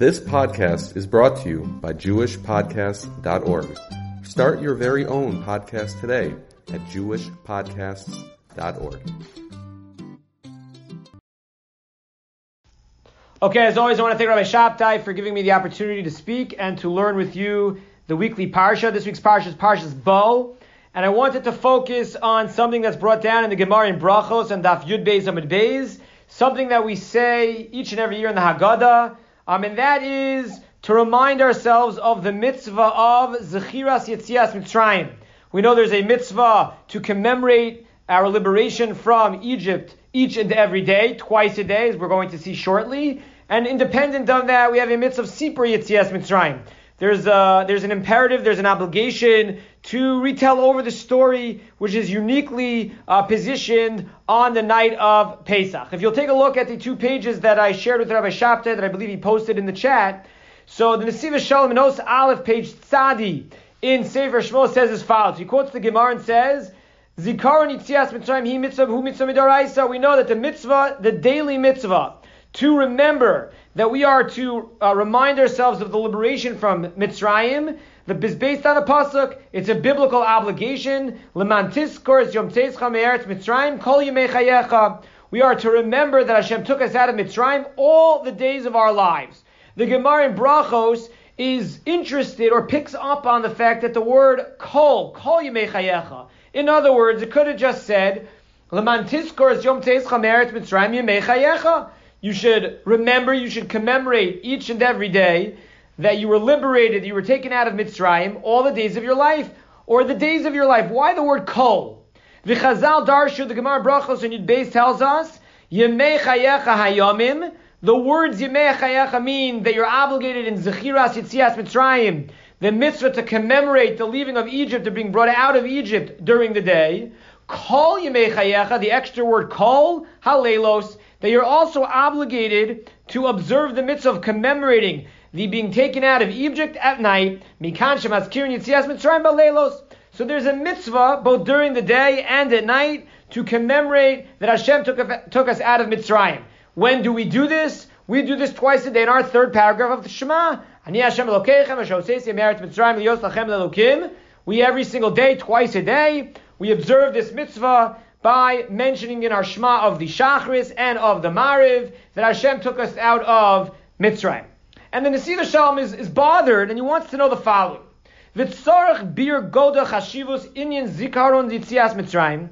This podcast is brought to you by JewishPodcasts.org. Start your very own podcast today at JewishPodcasts.org. Okay, as always, I want to thank Rabbi Shabtai for giving me the opportunity to speak and to learn with you the weekly parsha. This week's parsha is Parshas Bo. and I wanted to focus on something that's brought down in the Gemara in Brachos and Daf Yud Beis Amud Beis, something that we say each and every year in the Haggadah, um, and that is to remind ourselves of the mitzvah of Zechiras Yetzias Mitzrayim. We know there's a mitzvah to commemorate our liberation from Egypt each and every day, twice a day, as we're going to see shortly. And independent of that, we have a mitzvah of Sipur Yetzias Mitzrayim. There's, a, there's an imperative, there's an obligation to retell over the story, which is uniquely uh, positioned on the night of Pesach. If you'll take a look at the two pages that I shared with Rabbi Shabtai, that I believe he posted in the chat, so the Nesiva Shalom Nos Aleph, page Tzadi, in Sefer Shmuel says as follows. He quotes the Gemara and says, Zikaron Yitzias Mitzrayim Hi Mitzvah Hu Mitzvah Midaraisa. We know that the mitzvah, the daily mitzvah, to remember that we are to uh, remind ourselves of the liberation from Mitzrayim. The is based on a pasuk. It's a biblical obligation. Yom Mitzrayim kol chayecha. We are to remember that Hashem took us out of Mitzrayim all the days of our lives. The Gemara in Brachos is interested or picks up on the fact that the word kol, kol chayecha. In other words, it could have just said, Lemantis kors yom Mitzrayim chayecha. You should remember, you should commemorate each and every day that you were liberated, you were taken out of Mitzrayim all the days of your life, or the days of your life. Why the word kol? The Chazal Darshu, the Gemara Brachos and Yud Beis tells us, Yemei chayecha hayomim. The words Yemei chayecha mean that you're obligated in Zechiras Yitzias Mitzrayim, the mitzvah to commemorate the leaving of Egypt, to being brought out of Egypt during the day. Kol Yemei chayecha, the extra word kol, halelos, that you're also obligated to observe the mitzvah of commemorating the being taken out of Egypt at night. So there's a mitzvah both during the day and at night to commemorate that Hashem took, took us out of Mitzrayim. When do we do this? We do this twice a day in our third paragraph of the Shema. We every single day, twice a day, we observe this mitzvah by mentioning in our Shema of the Shachris and of the Mariv that Hashem took us out of Mitzrayim. And the Nesiva Shalom is, is bothered and he wants to know the following. V'tzorach bir goda chashivus inyan zikaron ditzias Mitzrayim.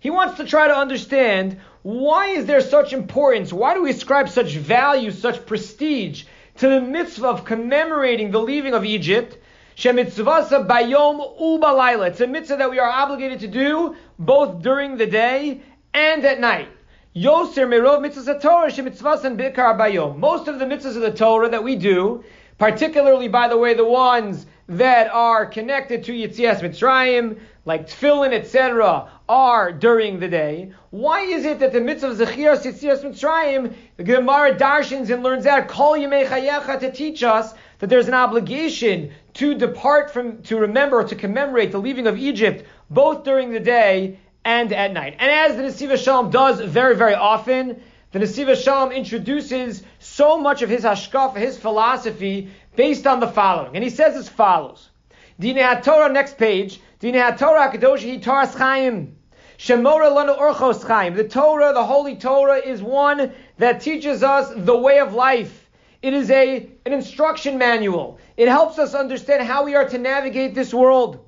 He wants to try to understand why is there such importance? Why do we ascribe such value, such prestige to the mitzvah of commemorating the leaving of Egypt? Shemitzvasa bayom ubalayla. It's a mitzvah that we are obligated to do both during the day and at night. Yoser merov mitzvahs Torah shemitzvasan bikar bayom. Most of the mitzvahs of the Torah that we do, particularly by the way, the ones that are connected to Yitzias Mitzrayim, like tefillin, etc., are during the day. Why is it that the mitzvah of Zechiras Yitzias Mitzrayim, the Gemara darshins and learns out Kol Yemei Chayecha to teach us that there's an obligation to depart from, to remember, to commemorate the leaving of Egypt, both during the day and at night. And as the Nesiva Shalom does very, very often, the Nesiva Shalom introduces so much of his hashkaf, his philosophy, based on the following. And he says as follows. Dine HaTorah, next page. Dine HaTorah HaKadosh Hi Torah Chaim. Shemora Lanu Orchos Chaim. The Torah, the Holy Torah, is one that teaches us the way of life. It is a, an instruction manual. It helps us understand how we are to navigate this world.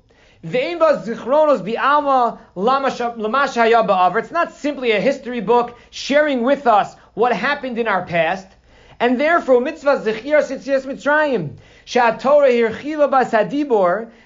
It's not simply a history book sharing with us what happened in our past. And therefore, mitzvah zechir sitzias mitzrayim.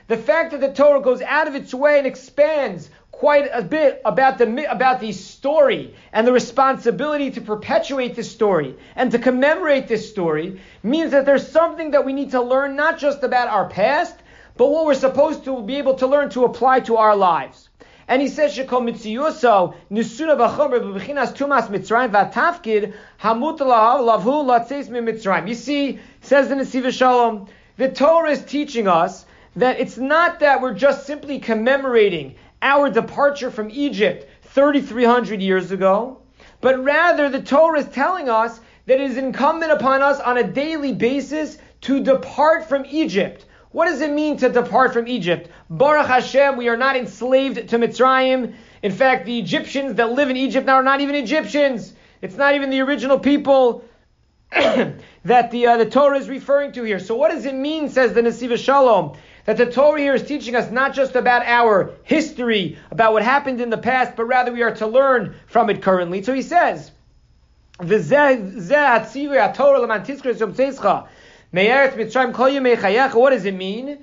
The fact that the Torah goes out of its way and expands quite a bit about the about the story and the responsibility to perpetuate this story and to commemorate this story means that there's something that we need to learn not just about our past, but what we're supposed to be able to learn to apply to our lives. And he says, "Shekol nisuna b'chomer b'bechinas tumas mitzrayim v'atafkid hamut lavhu latzeis mitzrayim." You see, says the Nesiva Shalom, the Torah is teaching us that it's not that we're just simply commemorating our departure from Egypt 3,300 years ago, but rather the Torah is telling us that it is incumbent upon us on a daily basis to depart from Egypt. What does it mean to depart from Egypt? Baruch Hashem, we are not enslaved to Mitzrayim. In fact, the Egyptians that live in Egypt now are not even Egyptians. It's not even the original people that the, uh, the Torah is referring to here. So what does it mean, says the Nesiva Shalom, that the Torah here is teaching us not just about our history, about what happened in the past, but rather we are to learn from it currently. So he says, what does it mean?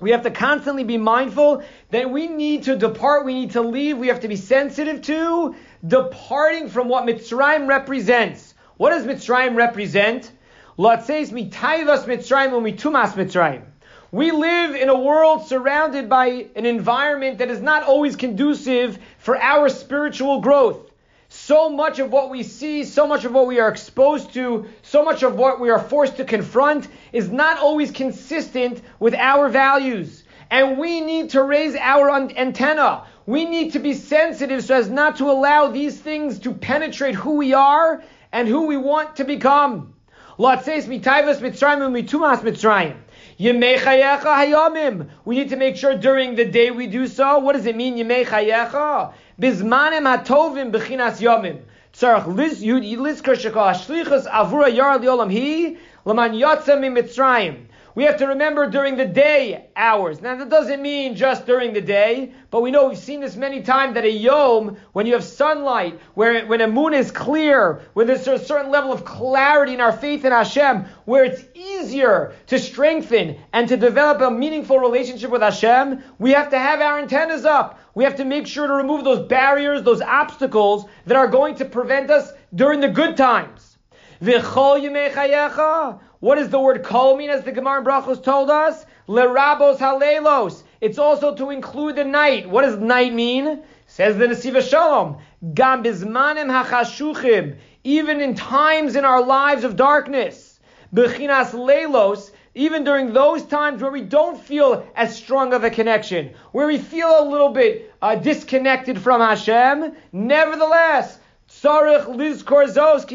We have to constantly be mindful that we need to depart, we need to leave, we have to be sensitive to departing from what Mitzrayim represents. What does Mitzrayim represent? Latzeis mitayvas Mitzrayim umitumas Mitzrayim. We live in a world surrounded by an environment that is not always conducive for our spiritual growth. So much of what we see, so much of what we are exposed to, so much of what we are forced to confront is not always consistent with our values. And we need to raise our antenna. We need to be sensitive so as not to allow these things to penetrate who we are and who we want to become. We need to make sure during the day we do so. What does it mean? Bizmanim hatovim bechinas shekal hashlichas avura yar liolam hi laman mitzrayim. We have to remember during the day hours. Now that doesn't mean just during the day, but we know we've seen this many times that a yom, when you have sunlight, where when a moon is clear, when there's a certain level of clarity in our faith in Hashem, where it's easier to strengthen and to develop a meaningful relationship with Hashem, we have to have our antennas up. We have to make sure to remove those barriers, those obstacles that are going to prevent us during the good times. What does the word kol mean, as the Gemara in Brachos told us? Lerabos halelos. It's also to include the night. What does night mean? Says the Nesiva Shalom. Gam bizmanim hachashuchim. Even in times in our lives of darkness. Bechinas leilos. Even during those times where we don't feel as strong of a connection, where we feel a little bit uh, disconnected from Hashem, nevertheless, Sarich lizkor zos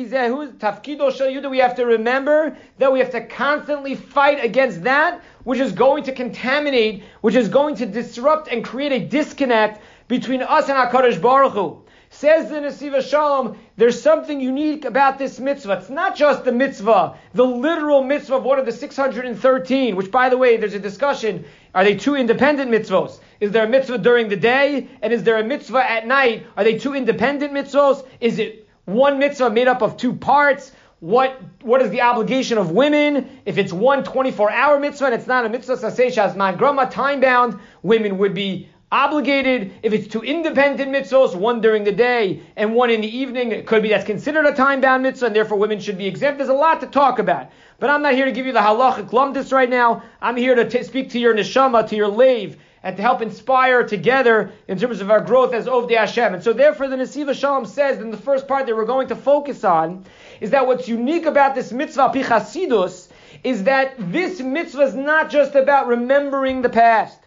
tafkido shel We have to remember that we have to constantly fight against that which is going to contaminate, which is going to disrupt and create a disconnect between us and Hakadosh Baruch Hu. Says the Nesiva Shalom, there's something unique about this mitzvah. It's not just the mitzvah, the literal mitzvah of one of the 613, which by the way, there's a discussion. Are they two independent mitzvahs? Is there a mitzvah during the day? And is there a mitzvah at night? Are they two independent mitzvahs? Is it one mitzvah made up of two parts? What, what is the obligation of women? If it's one 24 hour mitzvah and it's not a mitzvah saseshas man grama, time bound, women would be obligated. If it's two independent mitzvahs, one during the day and one in the evening, it could be that's considered a time-bound mitzvah, and therefore women should be exempt. There's a lot to talk about. But I'm not here to give you the halachic lumdis right now. I'm here to t- speak to your neshama, to your lave, and to help inspire together in terms of our growth as Ovdei Hashem. And so therefore the Nesiva Shalom says in the first part that we're going to focus on is that what's unique about this mitzvah pichasidus is that this mitzvah is not just about remembering the past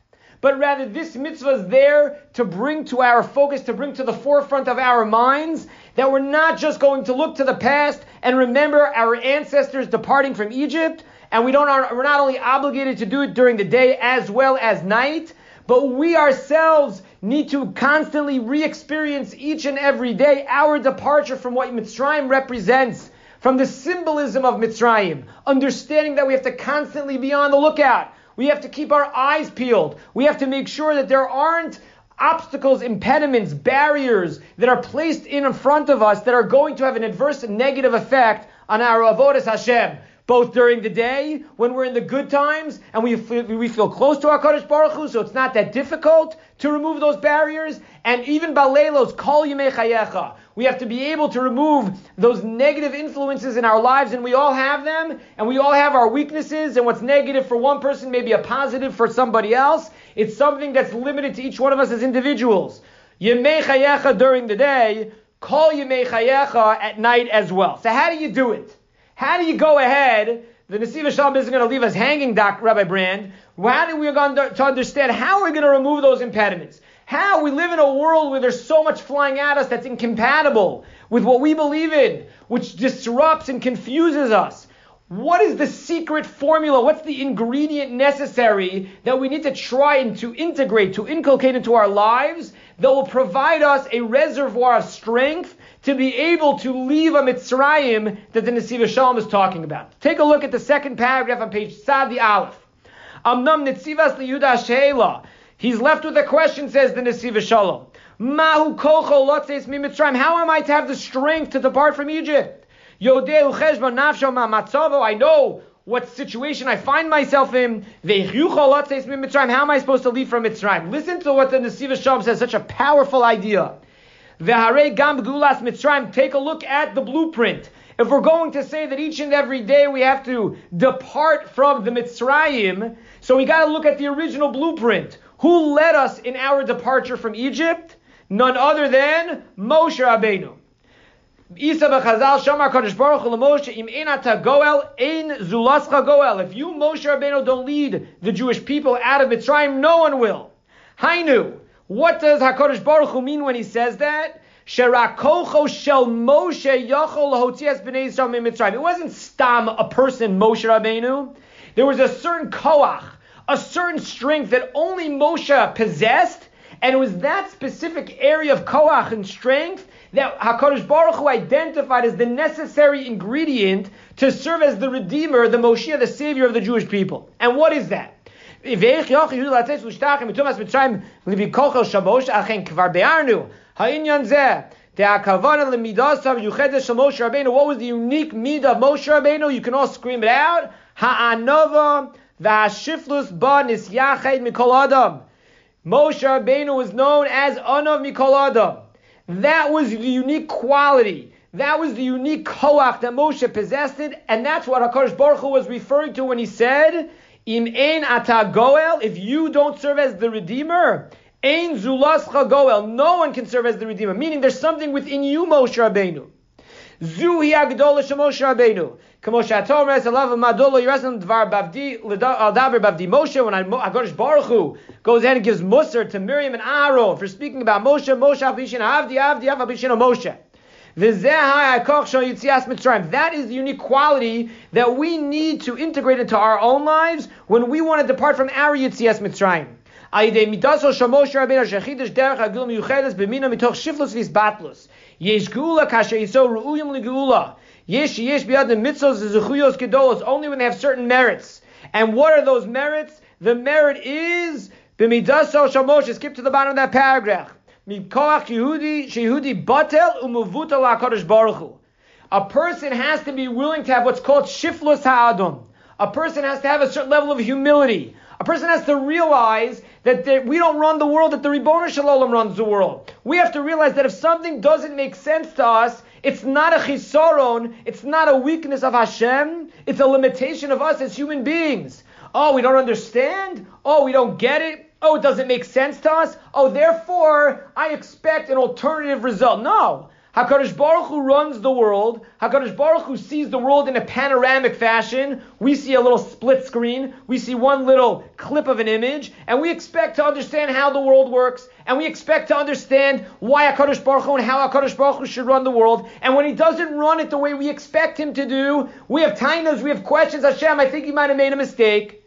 but rather this mitzvah is there to bring to our focus, to bring to the forefront of our minds that we're not just going to look to the past and remember our ancestors departing from Egypt, and we don't, we're not only obligated to do it during the day as well as night, but we ourselves need to constantly re-experience each and every day our departure from what Mitzrayim represents, from the symbolism of Mitzrayim, understanding that we have to constantly be on the lookout we have to keep our eyes peeled. We have to make sure that there aren't obstacles, impediments, barriers that are placed in front of us that are going to have an adverse negative effect on our avodas Hashem both during the day when we're in the good times and we feel, we feel close to our Kadosh Baruch Hu, so it's not that difficult to remove those barriers. And even Balelos, Kol Yimei Chayecha. We have to be able to remove those negative influences in our lives, and we all have them, and we all have our weaknesses, and what's negative for one person may be a positive for somebody else. It's something that's limited to each one of us as individuals. Yimei Chayecha during the day, Kol Yimei Chayecha at night as well. So how do you do it? How do you go ahead? The Nesiva Shalom isn't going to leave us hanging, Doc Rabbi Brand. How do we going to understand how we're going to remove those impediments? How? We live in a world where there's so much flying at us that's incompatible with what we believe in, which disrupts and confuses us. What is the secret formula? What's the ingredient necessary that we need to try and to integrate, to inculcate into our lives that will provide us a reservoir of strength to be able to leave a Mitzrayim that the Nesiva Shalom is talking about? Take a look at the second paragraph on page Sadi Aleph. Amnam Nitzivas liyuda sheila. He's left with a question, says the Nesiva Shalom. Mahu kocho lotzeis mi Mitzrayim. How am I to have the strength to depart from Egypt? Yodeu cheshbon nafsho ma I know what situation I find myself in. How am I supposed to leave from Mitzrayim? Listen to what the Nesiva Shalom says, such a powerful idea. The haregam gulas mitzraim, take a look at the blueprint. If we're going to say that each and every day we have to depart from the Mitzrayim, so we got to look at the original blueprint. Who led us in our departure from Egypt? None other than Moshe Rabbeinu. Isa b'chazal shamar baruch im enata goel ein zulascha goel. If you Moshe Rabbeinu don't lead the Jewish people out of Mitzrayim, no one will. Hainu. What does Hakadosh Baruch Hu mean when he says that? Sherakocho shel Moshe yachol lahotzias b'nei Yisrael Mitzrayim. It wasn't stam a person Moshe Rabbeinu. There was a certain koach, a certain strength that only Moshe possessed, and it was that specific area of koach and strength that HaKadosh Baruch Hu identified as the necessary ingredient to serve as the Redeemer, the Moshiach, the Savior of the Jewish people. And what is that? What was the unique midah of Moshe Rabbeinu? You can all scream it out. Moshe Rabbeinu was known as Anov mikol adam. That was the unique quality. That was the unique koach that Moshe possessed, it, and that's what Hakadosh Baruch Hu was referring to when he said, "Im ein ata goel." If you don't serve as the redeemer, ein zulascha goel. No one can serve as the redeemer. Meaning, there's something within you, Moshe Rabbeinu. Zuhi agdola shemoshe Rabbeinu. Kamoshe Atomer Salav Madolo Yerushalayim Dvar Bavdi Aldaber Bavdi Moshe. When Hakadosh Baruch Hu goes ahead and gives Musar to Miriam and Aaron for speaking about Moshe, Moshe Avishin Avdi Avdi Avishin Moshe. That is the unique quality that we need to integrate into our own lives when we want to depart from our Yitzias Mitzrayim. Yesh gula kasher yiso ru'uyim ligula. Yesh yesh biyad the mitzvos zechuyos gedolos. Only when they have certain merits. And what are those merits? The merit is b'midaso shamosh. Skip to the bottom of that paragraph. Mikoach Yehudi shehudi batel umuvutal hakadosh baruch hu. A person has to be willing to have what's called shiflus ha'adam. A person has to have a certain level of humility. A person has to realize that we don't run the world, that the Ribbon Shalom runs the world. We have to realize that if something doesn't make sense to us, it's not a chisaron, it's not a weakness of Hashem, it's a limitation of us as human beings. Oh, we don't understand? Oh, we don't get it? Oh, it doesn't make sense to us? Oh, therefore, I expect an alternative result. No. HaKadosh Baruch Hu runs the world. HaKadosh Baruch Hu sees the world in a panoramic fashion. We see a little split screen. We see one little clip of an image. And we expect to understand how the world works. And we expect to understand why HaKadosh Baruch Hu and how HaKadosh Baruch Hu should run the world. And when he doesn't run it the way we expect him to do, we have tainas, we have questions. Hashem, I think you might have made a mistake.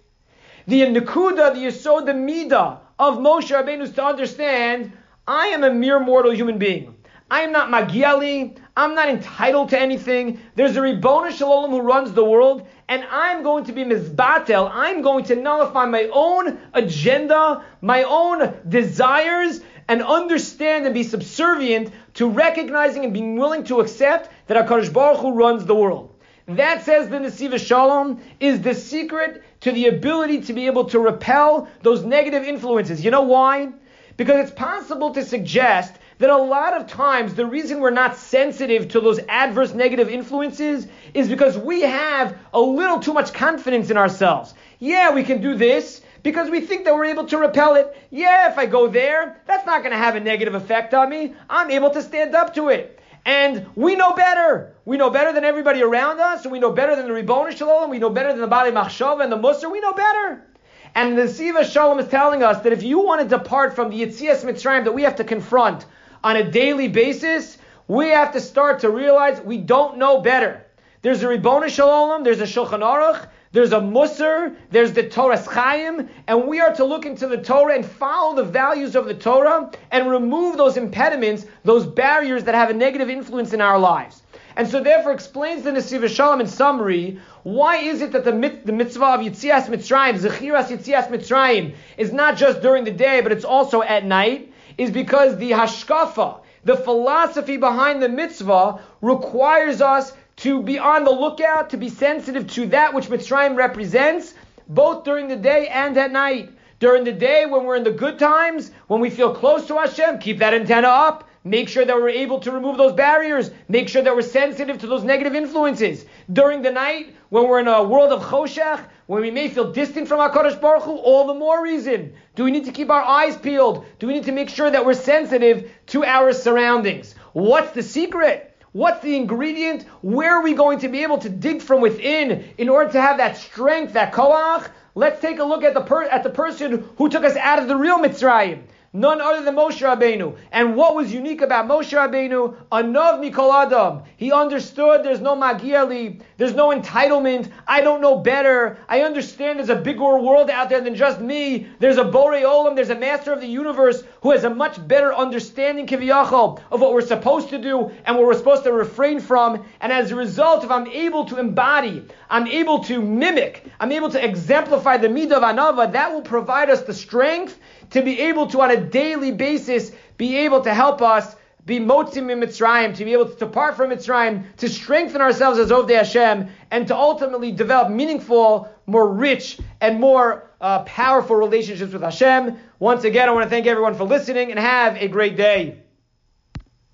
The Nakuda, the Yisod, the Midah of Moshe Rabbeinu to understand, I am a mere mortal human being. I am not Magiali. I'm not entitled to anything. There's a Ribbona Shalom who runs the world, and I'm going to be Mizbatel. I'm going to nullify my own agenda, my own desires, and understand and be subservient to recognizing and being willing to accept that HaKadosh Baruch Hu runs the world. That says the Nesiva Shalom is the secret to the ability to be able to repel those negative influences. You know why? Because it's possible to suggest that a lot of times the reason we're not sensitive to those adverse negative influences is because we have a little too much confidence in ourselves. Yeah, we can do this because we think that we're able to repel it. Yeah, if I go there, that's not going to have a negative effect on me. I'm able to stand up to it. And we know better. We know better than everybody around us, and we know better than the Ribbon Shalom, we know better than the Bali Machshava and the Musar, we know better. And the Siva Shalom is telling us that if you want to depart from the Yitzias Mitzrayim that we have to confront on a daily basis, we have to start to realize we don't know better. There's a Ribbon Shalom, there's a Shulchan Aruch, there's a Musar, there's the Torah Chaim, and we are to look into the Torah and follow the values of the Torah and remove those impediments, those barriers that have a negative influence in our lives. And so therefore explains the Nesiv Shalom in summary, why is it that the, mit- the mitzvah of Yitzias Mitzrayim, Zechiras Yitzias Mitzrayim, is not just during the day, but it's also at night, is because the hashkafa, the philosophy behind the mitzvah requires us to be on the lookout, to be sensitive to that which Mitzrayim represents, both during the day and at night. During the day, when we're in the good times, when we feel close to Hashem, keep that antenna up. Make sure that we're able to remove those barriers. Make sure that we're sensitive to those negative influences. During the night, when we're in a world of choshech, when we may feel distant from HaKadosh Baruch Hu, all the more reason. Do we need to keep our eyes peeled? Do we need to make sure that we're sensitive to our surroundings? What's the secret? What's the ingredient? Where are we going to be able to dig from within in order to have that strength, that koach? Let's take a look at the per- at the person who took us out of the real Mitzrayim none other than Moshe Rabbeinu. And what was unique about Moshe Rabbeinu? Anav Mikol Adam. He understood there's no Magiali, there's no entitlement. I don't know better. I understand there's a bigger world out there than just me. There's a Borei Olam, there's a master of the universe who has a much better understanding, Kiviyachol, of what we're supposed to do and what we're supposed to refrain from. And as a result, if I'm able to embody, I'm able to mimic, I'm able to exemplify the Midah of Anava, that will provide us the strength to be able to, on a daily basis, be able to help us be motzim in Mitzrayim, to be able to depart from Mitzrayim, to strengthen ourselves as Ovdei Hashem, and to ultimately develop meaningful, more rich, and more uh, powerful relationships with Hashem. Once again, I want to thank everyone for listening and have a great day.